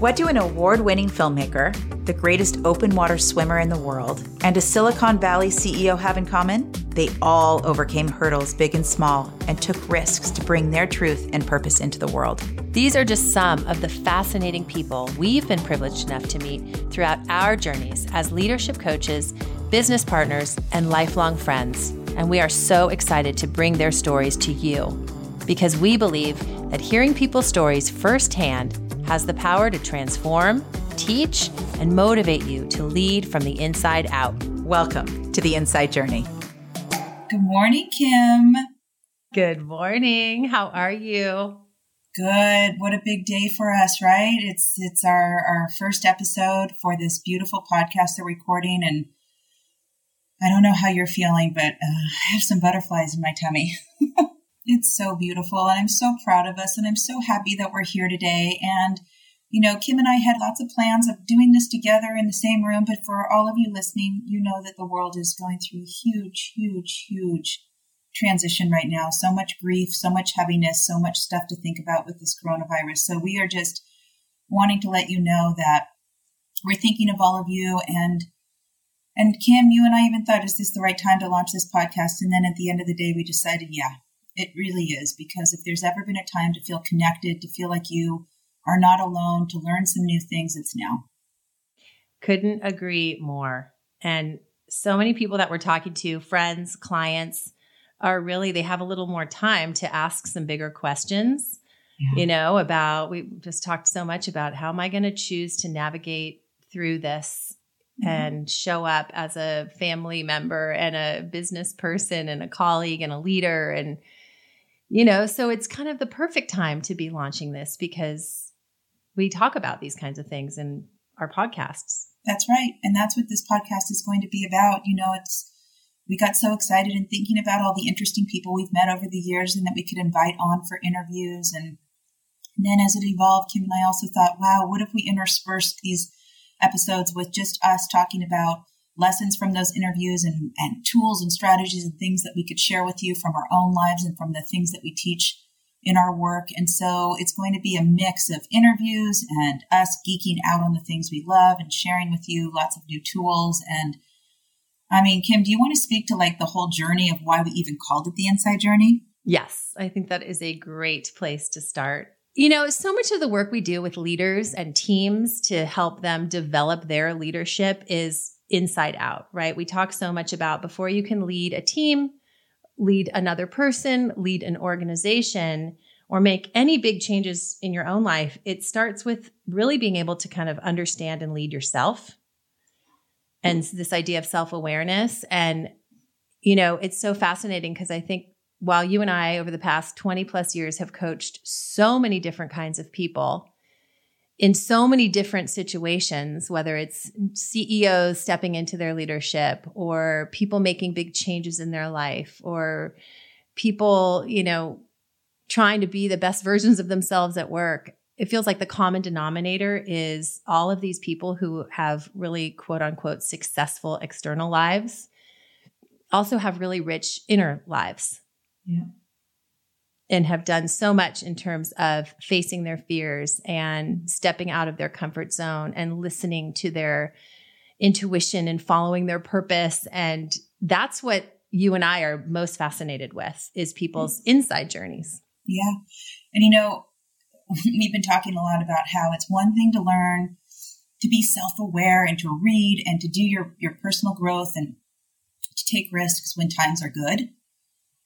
What do an award winning filmmaker, the greatest open water swimmer in the world, and a Silicon Valley CEO have in common? They all overcame hurdles big and small and took risks to bring their truth and purpose into the world. These are just some of the fascinating people we've been privileged enough to meet throughout our journeys as leadership coaches, business partners, and lifelong friends. And we are so excited to bring their stories to you because we believe that hearing people's stories firsthand has the power to transform, teach, and motivate you to lead from the inside out. Welcome to the Inside Journey. Good morning, Kim. Good morning. How are you? Good. What a big day for us, right? It's it's our our first episode for this beautiful podcast that we're recording and I don't know how you're feeling, but uh, I have some butterflies in my tummy. It's so beautiful. And I'm so proud of us. And I'm so happy that we're here today. And, you know, Kim and I had lots of plans of doing this together in the same room. But for all of you listening, you know that the world is going through huge, huge, huge transition right now. So much grief, so much heaviness, so much stuff to think about with this coronavirus. So we are just wanting to let you know that we're thinking of all of you and and Kim, you and I even thought, is this the right time to launch this podcast? And then at the end of the day, we decided, yeah, it really is, because if there's ever been a time to feel connected, to feel like you are not alone, to learn some new things, it's now. Couldn't agree more. And so many people that we're talking to, friends, clients, are really, they have a little more time to ask some bigger questions, yeah. you know, about, we just talked so much about how am I going to choose to navigate through this mm-hmm. and show up as a family member and a business person and a colleague and a leader and you know, so it's kind of the perfect time to be launching this because we talk about these kinds of things in our podcasts. That's right. And that's what this podcast is going to be about. You know, it's, we got so excited in thinking about all the interesting people we've met over the years and that we could invite on for interviews. And, and then as it evolved, Kim and I also thought, wow, what if we interspersed these episodes with just us talking about lessons from those interviews and, and tools and strategies and things that we could share with you from our own lives and from the things that we teach in our work. And so it's going to be a mix of interviews and us geeking out on the things we love and sharing with you lots of new tools. And I mean, Kim, do you want to speak to like the whole journey of why we even called it the Inside Journey? Yes, I think that is a great place to start. You know, so much of the work we do with leaders and teams to help them develop their leadership is inside out, right? We talk so much about before you can lead a team, lead another person, lead an organization, or make any big changes in your own life, it starts with really being able to kind of understand and lead yourself. And this idea of self awareness. And, you know, it's so fascinating because I think while you and I, over the past 20 plus years, have coached so many different kinds of people, in so many different situations, whether it's CEOs stepping into their leadership or people making big changes in their life or people, you know, trying to be the best versions of themselves at work. It feels like the common denominator is all of these people who have really quote unquote successful external lives also have really rich inner lives. Yeah and have done so much in terms of facing their fears and stepping out of their comfort zone and listening to their intuition and following their purpose and that's what you and I are most fascinated with is people's mm. inside journeys. Yeah. And you know, we've been talking a lot about how it's one thing to learn to be self-aware and to read and to do your your personal growth and to take risks when times are good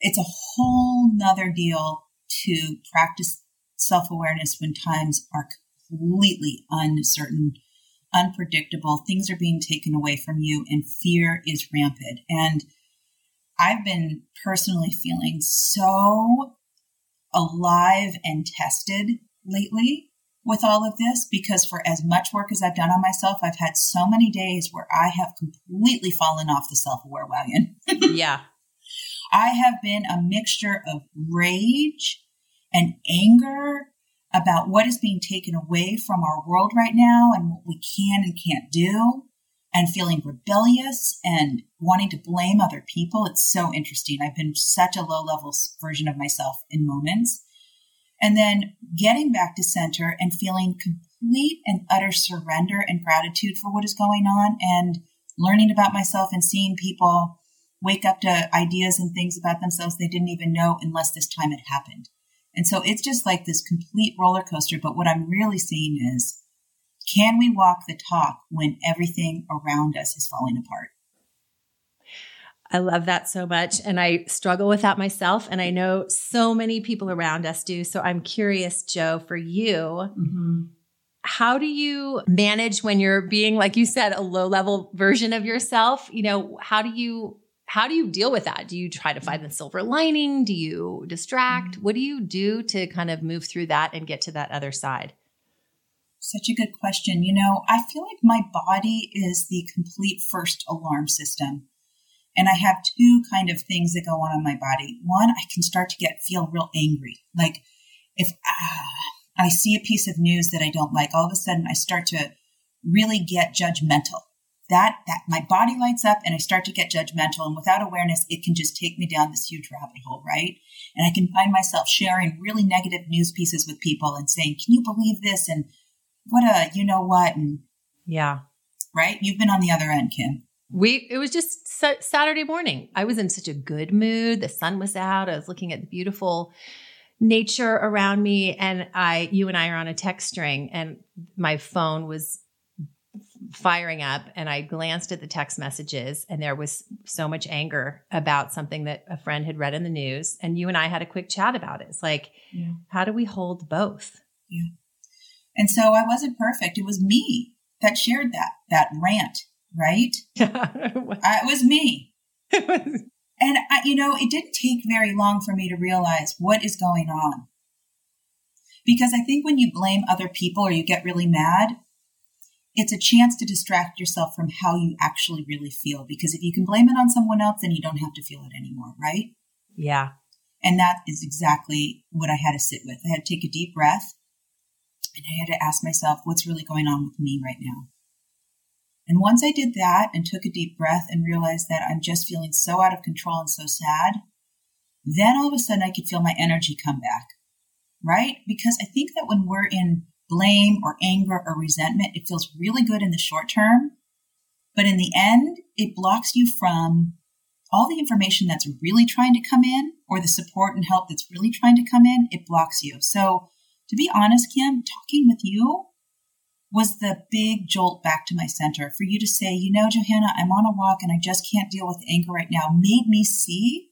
it's a whole nother deal to practice self awareness when times are completely uncertain, unpredictable. Things are being taken away from you, and fear is rampant. And I've been personally feeling so alive and tested lately with all of this because for as much work as I've done on myself, I've had so many days where I have completely fallen off the self aware wagon. yeah. I have been a mixture of rage and anger about what is being taken away from our world right now and what we can and can't do and feeling rebellious and wanting to blame other people. It's so interesting. I've been such a low level version of myself in moments. And then getting back to center and feeling complete and utter surrender and gratitude for what is going on and learning about myself and seeing people wake up to ideas and things about themselves they didn't even know unless this time had happened. And so it's just like this complete roller coaster. But what I'm really seeing is can we walk the talk when everything around us is falling apart? I love that so much. And I struggle with that myself. And I know so many people around us do. So I'm curious, Joe, for you, mm-hmm. how do you manage when you're being, like you said, a low level version of yourself? You know, how do you how do you deal with that? Do you try to find the silver lining? Do you distract? Mm-hmm. What do you do to kind of move through that and get to that other side? Such a good question. You know, I feel like my body is the complete first alarm system. And I have two kind of things that go on in my body. One, I can start to get feel real angry. Like if uh, I see a piece of news that I don't like, all of a sudden I start to really get judgmental that that my body lights up and I start to get judgmental and without awareness it can just take me down this huge rabbit hole, right? And I can find myself sharing really negative news pieces with people and saying, "Can you believe this?" and what a you know what and yeah. Right? You've been on the other end, Kim. We it was just Saturday morning. I was in such a good mood. The sun was out. I was looking at the beautiful nature around me and I you and I are on a text string and my phone was firing up and I glanced at the text messages and there was so much anger about something that a friend had read in the news. And you and I had a quick chat about it. It's like, yeah. how do we hold both? Yeah. And so I wasn't perfect. It was me that shared that, that rant, right? it was me. and I, you know, it didn't take very long for me to realize what is going on. Because I think when you blame other people or you get really mad, it's a chance to distract yourself from how you actually really feel. Because if you can blame it on someone else, then you don't have to feel it anymore, right? Yeah. And that is exactly what I had to sit with. I had to take a deep breath and I had to ask myself, what's really going on with me right now? And once I did that and took a deep breath and realized that I'm just feeling so out of control and so sad, then all of a sudden I could feel my energy come back, right? Because I think that when we're in blame or anger or resentment, it feels really good in the short term. But in the end, it blocks you from all the information that's really trying to come in or the support and help that's really trying to come in. It blocks you. So to be honest, Kim, talking with you was the big jolt back to my center for you to say, you know, Johanna, I'm on a walk and I just can't deal with anger right now made me see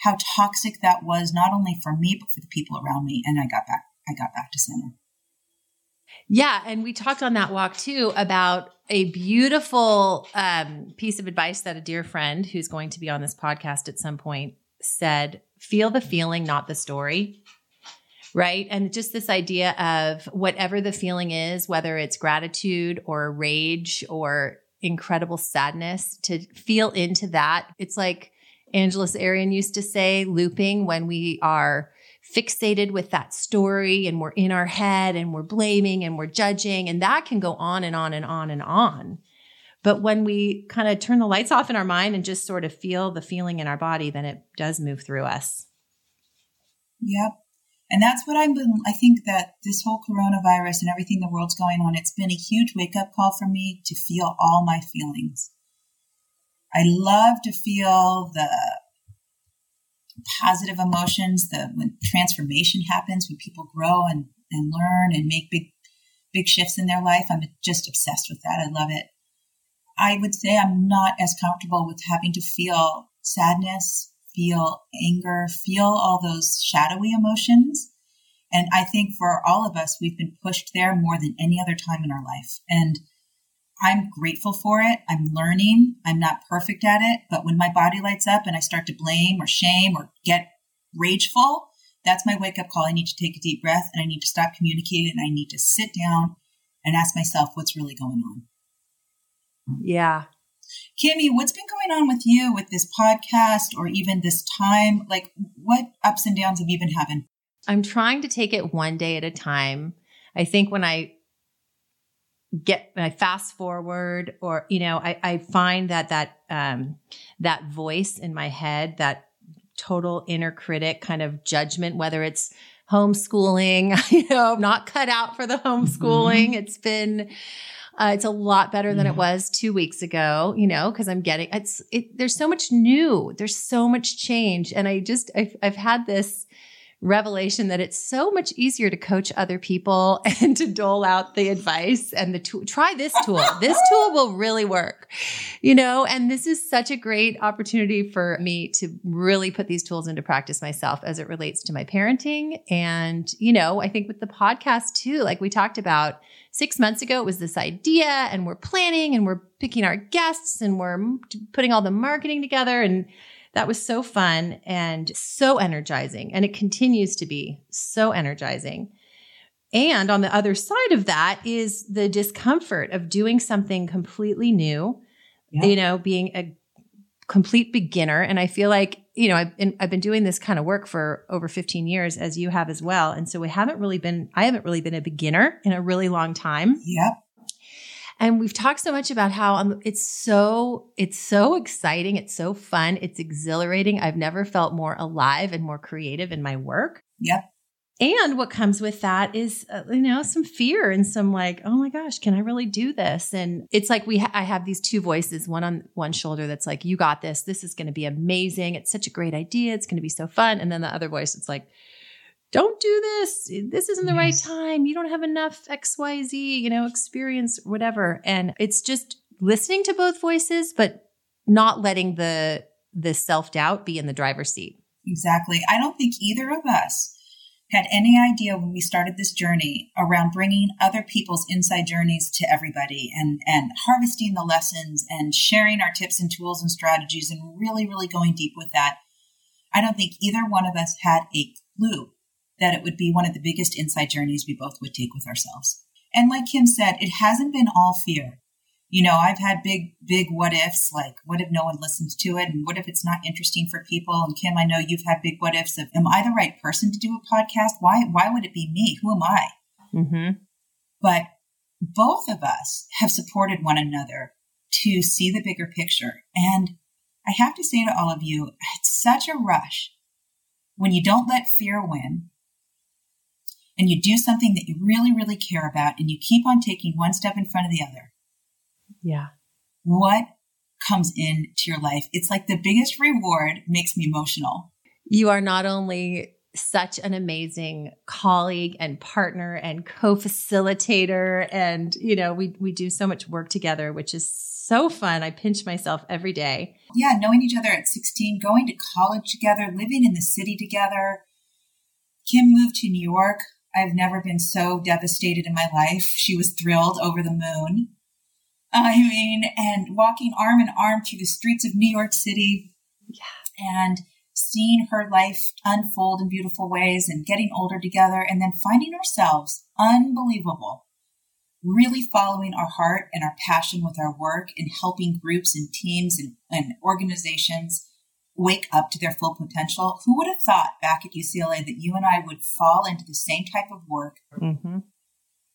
how toxic that was, not only for me, but for the people around me. And I got back, I got back to center. Yeah. And we talked on that walk too about a beautiful um, piece of advice that a dear friend who's going to be on this podcast at some point said feel the feeling, not the story. Right. And just this idea of whatever the feeling is, whether it's gratitude or rage or incredible sadness, to feel into that. It's like Angeles Arrien used to say, looping when we are fixated with that story and we're in our head and we're blaming and we're judging and that can go on and on and on and on. But when we kind of turn the lights off in our mind and just sort of feel the feeling in our body, then it does move through us. Yep. And that's what I've been, I think that this whole coronavirus and everything the world's going on, it's been a huge wake up call for me to feel all my feelings. I love to feel the positive emotions, the when transformation happens, when people grow and, and learn and make big big shifts in their life. I'm just obsessed with that. I love it. I would say I'm not as comfortable with having to feel sadness, feel anger, feel all those shadowy emotions. And I think for all of us, we've been pushed there more than any other time in our life. And I'm grateful for it. I'm learning. I'm not perfect at it. But when my body lights up and I start to blame or shame or get rageful, that's my wake up call. I need to take a deep breath and I need to stop communicating and I need to sit down and ask myself what's really going on. Yeah. Kimmy, what's been going on with you with this podcast or even this time? Like, what ups and downs have you been having? I'm trying to take it one day at a time. I think when I get I fast forward or you know I, I find that that um, that voice in my head that total inner critic kind of judgment whether it's homeschooling, you know, not cut out for the homeschooling. Mm-hmm. It's been, uh, it's a lot better than it was two weeks ago, you know, because I'm getting it's it. There's so much new. There's so much change, and I just I've, I've had this revelation that it's so much easier to coach other people and to dole out the advice and the tool. Try this tool. this tool will really work, you know, and this is such a great opportunity for me to really put these tools into practice myself as it relates to my parenting. And, you know, I think with the podcast too, like we talked about six months ago, it was this idea and we're planning and we're picking our guests and we're putting all the marketing together and that was so fun and so energizing. And it continues to be so energizing. And on the other side of that is the discomfort of doing something completely new, yeah. you know, being a complete beginner. And I feel like, you know, I've been, I've been doing this kind of work for over 15 years as you have as well. And so we haven't really been, I haven't really been a beginner in a really long time. Yep. And we've talked so much about how um, it's so, it's so exciting. It's so fun. It's exhilarating. I've never felt more alive and more creative in my work. Yep. And what comes with that is, uh, you know, some fear and some like, oh my gosh, can I really do this? And it's like we, ha- I have these two voices, one on one shoulder that's like, you got this. This is going to be amazing. It's such a great idea. It's going to be so fun. And then the other voice, it's like, don't do this. This isn't the yes. right time. You don't have enough XYZ, you know, experience, whatever. And it's just listening to both voices, but not letting the the self-doubt be in the driver's seat. Exactly. I don't think either of us had any idea when we started this journey around bringing other people's inside journeys to everybody and and harvesting the lessons and sharing our tips and tools and strategies and really really going deep with that. I don't think either one of us had a clue that it would be one of the biggest inside journeys we both would take with ourselves. And like Kim said, it hasn't been all fear. You know, I've had big, big what ifs, like what if no one listens to it? And what if it's not interesting for people? And Kim, I know you've had big what ifs of, am I the right person to do a podcast? Why, why would it be me? Who am I? Mm-hmm. But both of us have supported one another to see the bigger picture. And I have to say to all of you, it's such a rush when you don't let fear win and you do something that you really, really care about and you keep on taking one step in front of the other. Yeah. What comes into your life? It's like the biggest reward makes me emotional. You are not only such an amazing colleague and partner and co-facilitator and you know we we do so much work together which is so fun i pinch myself every day yeah knowing each other at 16 going to college together living in the city together kim moved to new york I've never been so devastated in my life. She was thrilled over the moon. I mean, and walking arm in arm through the streets of New York City yeah. and seeing her life unfold in beautiful ways and getting older together and then finding ourselves unbelievable, really following our heart and our passion with our work and helping groups and teams and, and organizations wake up to their full potential. Who would have thought back at UCLA that you and I would fall into the same type of work mm-hmm.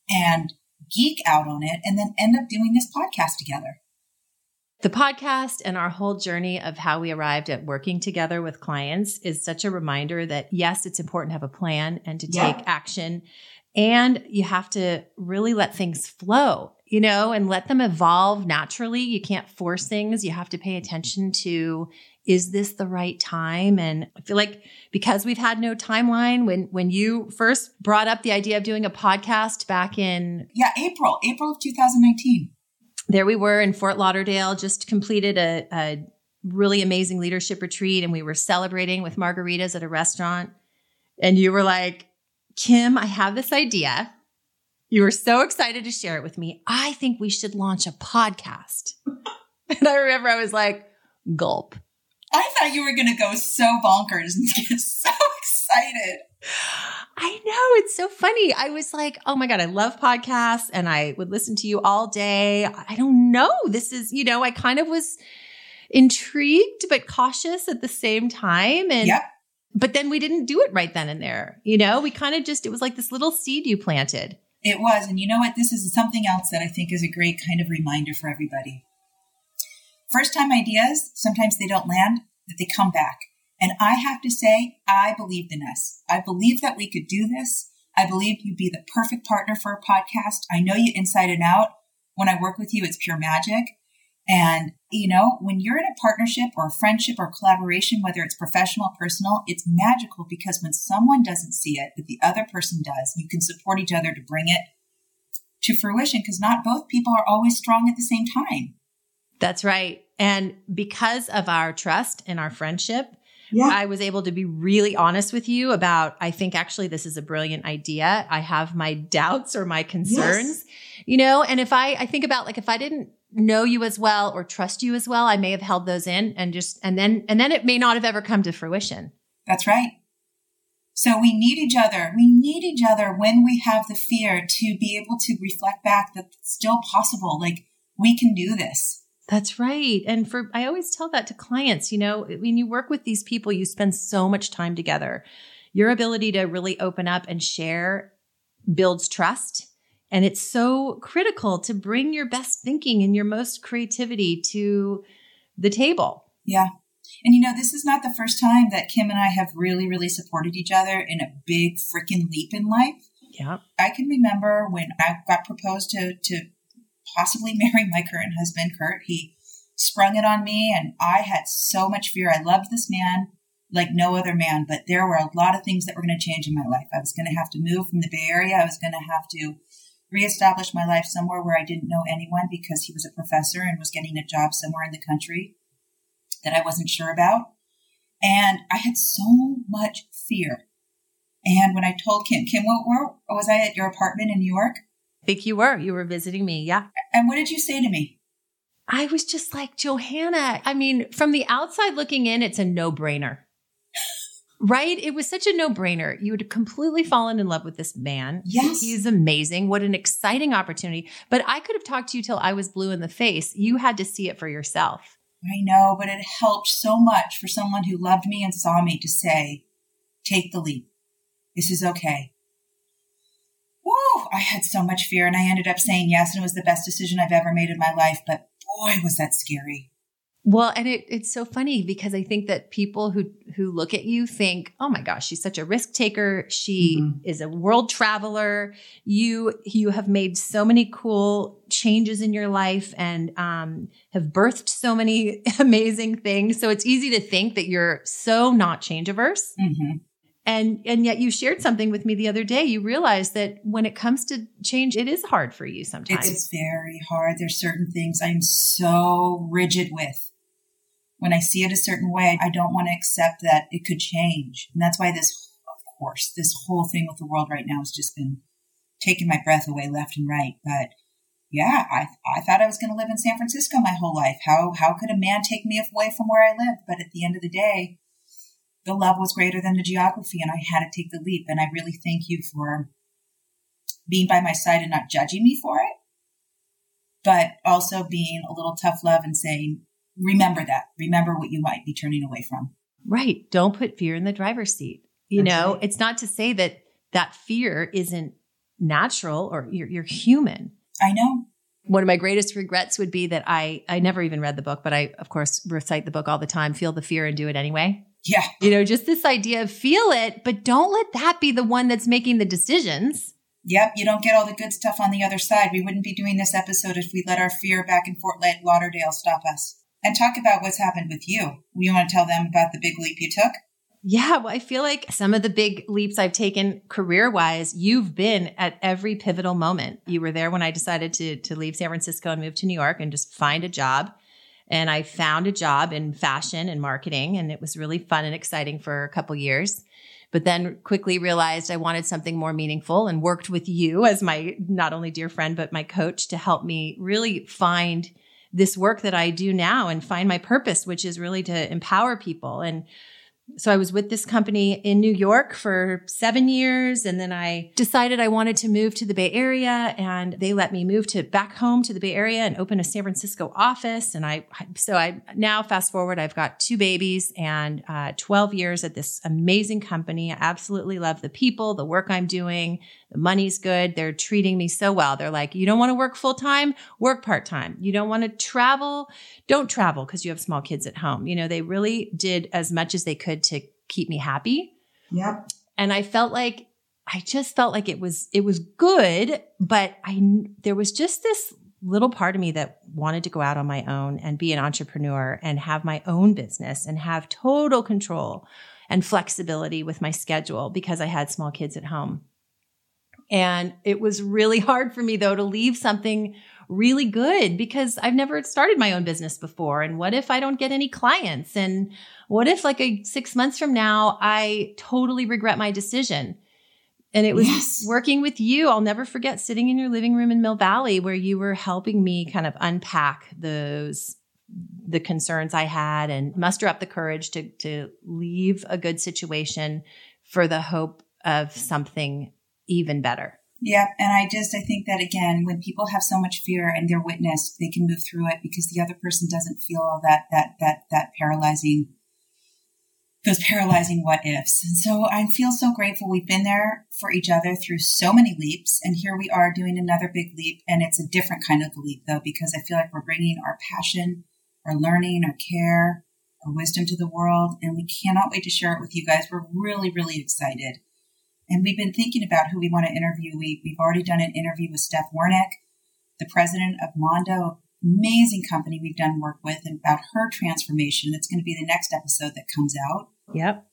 and geek out on it and then end up doing this podcast together? The podcast and our whole journey of how we arrived at working together with clients is such a reminder that yes, it's important to have a plan and to yeah. take action. And you have to really let things flow, you know, and let them evolve naturally. You can't force things. You have to pay attention to is this the right time? And I feel like because we've had no timeline, when when you first brought up the idea of doing a podcast back in yeah April April of 2019, there we were in Fort Lauderdale, just completed a, a really amazing leadership retreat, and we were celebrating with margaritas at a restaurant, and you were like, Kim, I have this idea. You were so excited to share it with me. I think we should launch a podcast. and I remember I was like, gulp. I thought you were going to go so bonkers and get so excited. I know. It's so funny. I was like, oh my God, I love podcasts and I would listen to you all day. I don't know. This is, you know, I kind of was intrigued but cautious at the same time. And, yep. But then we didn't do it right then and there. You know, we kind of just, it was like this little seed you planted. It was. And you know what? This is something else that I think is a great kind of reminder for everybody. First time ideas, sometimes they don't land, but they come back. And I have to say, I believed in us. I believed that we could do this. I believe you'd be the perfect partner for a podcast. I know you inside and out. When I work with you, it's pure magic. And, you know, when you're in a partnership or a friendship or collaboration, whether it's professional or personal, it's magical because when someone doesn't see it, but the other person does, you can support each other to bring it to fruition because not both people are always strong at the same time. That's right. And because of our trust and our friendship, yeah. I was able to be really honest with you about, I think actually this is a brilliant idea. I have my doubts or my concerns, yes. you know, and if I, I think about like, if I didn't know you as well or trust you as well, I may have held those in and just, and then, and then it may not have ever come to fruition. That's right. So we need each other. We need each other when we have the fear to be able to reflect back that it's still possible. Like we can do this. That's right. And for, I always tell that to clients, you know, when you work with these people, you spend so much time together. Your ability to really open up and share builds trust. And it's so critical to bring your best thinking and your most creativity to the table. Yeah. And you know, this is not the first time that Kim and I have really, really supported each other in a big freaking leap in life. Yeah. I can remember when I got proposed to, to possibly marry my current husband, Kurt. He sprung it on me and I had so much fear. I loved this man like no other man, but there were a lot of things that were going to change in my life. I was going to have to move from the Bay Area. I was going to have to reestablish my life somewhere where I didn't know anyone because he was a professor and was getting a job somewhere in the country that I wasn't sure about. And I had so much fear. And when I told Kim, Kim, what, where was I at your apartment in New York? I think you were. You were visiting me. Yeah. And what did you say to me? I was just like, Johanna, I mean, from the outside looking in, it's a no brainer. Right? It was such a no brainer. You had completely fallen in love with this man. Yes. He's amazing. What an exciting opportunity. But I could have talked to you till I was blue in the face. You had to see it for yourself. I know, but it helped so much for someone who loved me and saw me to say, take the leap. This is okay. Woo! I had so much fear and I ended up saying yes, and it was the best decision I've ever made in my life, but boy, was that scary. Well, and it, it's so funny because I think that people who who look at you think, "Oh my gosh, she's such a risk taker. She mm-hmm. is a world traveler. You you have made so many cool changes in your life and um, have birthed so many amazing things. So it's easy to think that you're so not change averse. Mm-hmm. And and yet you shared something with me the other day. You realized that when it comes to change, it is hard for you sometimes. It's very hard. There's certain things I'm so rigid with when I see it a certain way, I don't want to accept that it could change. And that's why this, of course, this whole thing with the world right now has just been taking my breath away left and right. But yeah, I, I thought I was going to live in San Francisco my whole life. How, how could a man take me away from where I live? But at the end of the day, the love was greater than the geography and I had to take the leap. And I really thank you for being by my side and not judging me for it, but also being a little tough love and saying, remember that. Remember what you might be turning away from. Right. Don't put fear in the driver's seat. You That's know, right. it's not to say that that fear isn't natural or you're, you're human. I know. One of my greatest regrets would be that I I never even read the book, but I of course recite the book all the time. Feel the fear and do it anyway. Yeah. You know, just this idea of feel it, but don't let that be the one that's making the decisions. Yep, you don't get all the good stuff on the other side. We wouldn't be doing this episode if we let our fear back in Fort Lauderdale stop us and talk about what's happened with you. You want to tell them about the big leap you took? Yeah, well, I feel like some of the big leaps I've taken career wise, you've been at every pivotal moment. You were there when I decided to, to leave San Francisco and move to New York and just find a job. And I found a job in fashion and marketing, and it was really fun and exciting for a couple years. But then quickly realized I wanted something more meaningful and worked with you as my not only dear friend, but my coach to help me really find this work that I do now and find my purpose, which is really to empower people. And so I was with this company in New York for seven years. And then I decided I wanted to move to the Bay Area and they let me move to back home to the Bay Area and open a San Francisco office. And I, so I now fast forward, I've got two babies and uh, 12 years at this amazing company. I absolutely love the people, the work I'm doing. The money's good. They're treating me so well. They're like, you don't want to work full time, work part time. You don't want to travel, don't travel because you have small kids at home. You know, they really did as much as they could to keep me happy. Yep. And I felt like I just felt like it was it was good, but I there was just this little part of me that wanted to go out on my own and be an entrepreneur and have my own business and have total control and flexibility with my schedule because I had small kids at home. And it was really hard for me though to leave something really good because I've never started my own business before. And what if I don't get any clients? And what if like a six months from now, I totally regret my decision? And it was yes. working with you. I'll never forget sitting in your living room in Mill Valley where you were helping me kind of unpack those the concerns I had and muster up the courage to to leave a good situation for the hope of something even better. Yeah, and I just I think that again, when people have so much fear and they're witnessed, they can move through it because the other person doesn't feel all that that that that paralyzing those paralyzing what ifs. And so I feel so grateful. We've been there for each other through so many leaps. And here we are doing another big leap. And it's a different kind of leap though, because I feel like we're bringing our passion, our learning, our care, our wisdom to the world. And we cannot wait to share it with you guys. We're really, really excited. And we've been thinking about who we want to interview. We, we've already done an interview with Steph Wernick, the president of Mondo, amazing company we've done work with and about her transformation. That's going to be the next episode that comes out. Yep.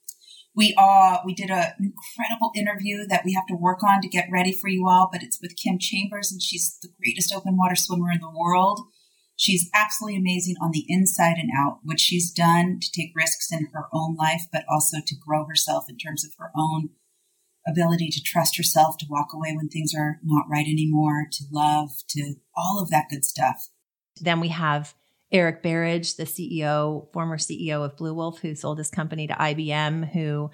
We uh we did an incredible interview that we have to work on to get ready for you all, but it's with Kim Chambers and she's the greatest open water swimmer in the world. She's absolutely amazing on the inside and out, what she's done to take risks in her own life, but also to grow herself in terms of her own ability to trust herself, to walk away when things are not right anymore, to love, to all of that good stuff. Then we have Eric Berridge, the CEO, former CEO of Bluewolf, who sold his company to IBM, who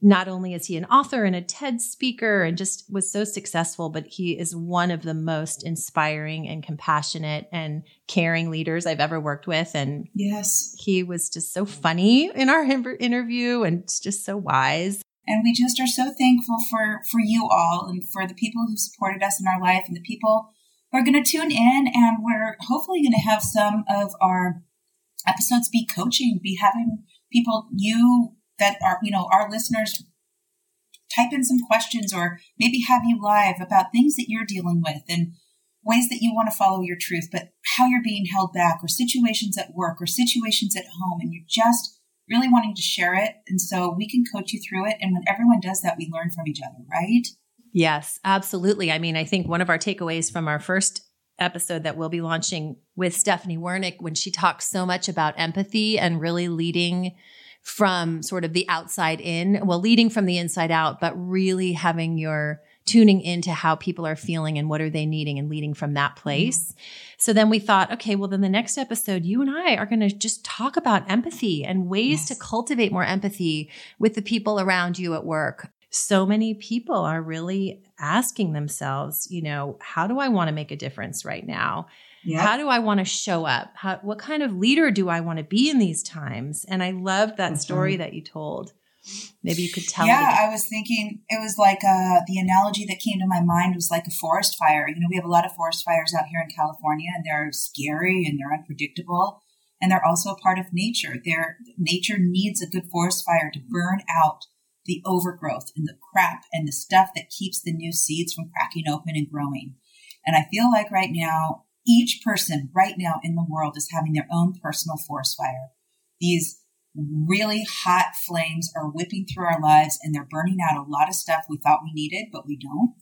not only is he an author and a TED speaker and just was so successful, but he is one of the most inspiring and compassionate and caring leaders I've ever worked with. And yes, he was just so funny in our interview and just so wise. And we just are so thankful for, for you all and for the people who supported us in our life and the people who are going to tune in and we're hopefully going to have some of our episodes be coaching, be having people, you that are, you know, our listeners type in some questions or maybe have you live about things that you're dealing with and ways that you want to follow your truth, but how you're being held back or situations at work or situations at home and you're just really wanting to share it. And so we can coach you through it. And when everyone does that, we learn from each other, right? Yes, absolutely. I mean, I think one of our takeaways from our first episode that we'll be launching with Stephanie Wernick when she talks so much about empathy and really leading from sort of the outside in, well, leading from the inside out, but really having your tuning into how people are feeling and what are they needing and leading from that place. Mm-hmm. So then we thought, okay, well, then the next episode, you and I are going to just talk about empathy and ways yes. to cultivate more empathy with the people around you at work so many people are really asking themselves, you know, how do I want to make a difference right now? Yep. How do I want to show up? How, what kind of leader do I want to be in these times? And I loved that mm-hmm. story that you told. Maybe you could tell. Yeah, I was thinking it was like uh, the analogy that came to my mind was like a forest fire. You know, we have a lot of forest fires out here in California, and they're scary and they're unpredictable, and they're also a part of nature. Their nature needs a good forest fire to burn out the overgrowth and the crap and the stuff that keeps the new seeds from cracking open and growing. And I feel like right now, each person right now in the world is having their own personal forest fire. These really hot flames are whipping through our lives and they're burning out a lot of stuff we thought we needed, but we don't.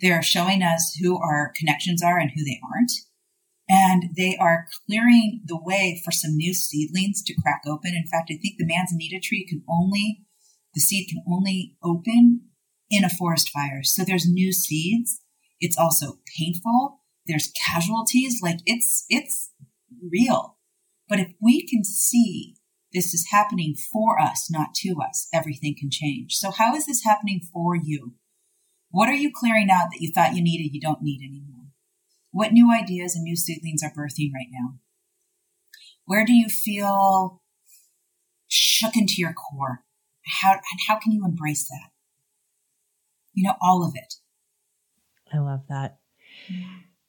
They're showing us who our connections are and who they aren't. And they are clearing the way for some new seedlings to crack open. In fact, I think the manzanita tree can only the seed can only open in a forest fire. So there's new seeds. It's also painful. There's casualties. Like it's, it's real. But if we can see this is happening for us, not to us, everything can change. So how is this happening for you? What are you clearing out that you thought you needed, you don't need anymore? What new ideas and new seedlings are birthing right now? Where do you feel shook into your core? how and how can you embrace that? You know, all of it. I love that.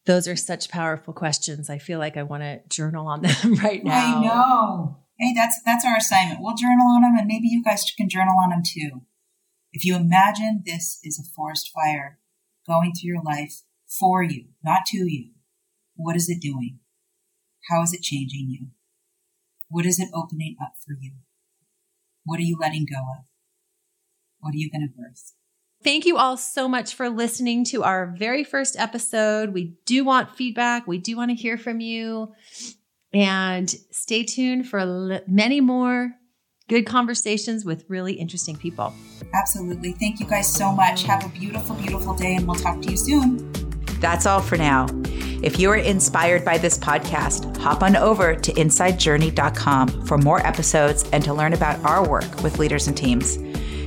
Those are such powerful questions. I feel like I want to journal on them right now. I know. Hey, that's that's our assignment. We'll journal on them, and maybe you guys can journal on them too. If you imagine this is a forest fire going through your life for you, not to you, what is it doing? How is it changing you? What is it opening up for you? What are you letting go of? What are you going to birth? Thank you all so much for listening to our very first episode. We do want feedback. We do want to hear from you. And stay tuned for many more good conversations with really interesting people. Absolutely. Thank you guys so much. Have a beautiful, beautiful day, and we'll talk to you soon. That's all for now. If you are inspired by this podcast, hop on over to insidejourney.com for more episodes and to learn about our work with leaders and teams.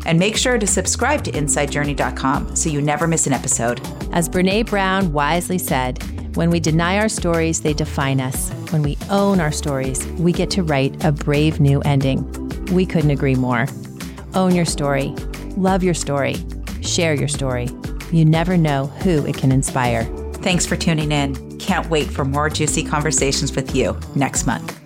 And make sure to subscribe to InsideJourney.com so you never miss an episode. As Brene Brown wisely said, when we deny our stories, they define us. When we own our stories, we get to write a brave new ending. We couldn't agree more. Own your story, love your story, share your story. You never know who it can inspire. Thanks for tuning in. Can't wait for more juicy conversations with you next month.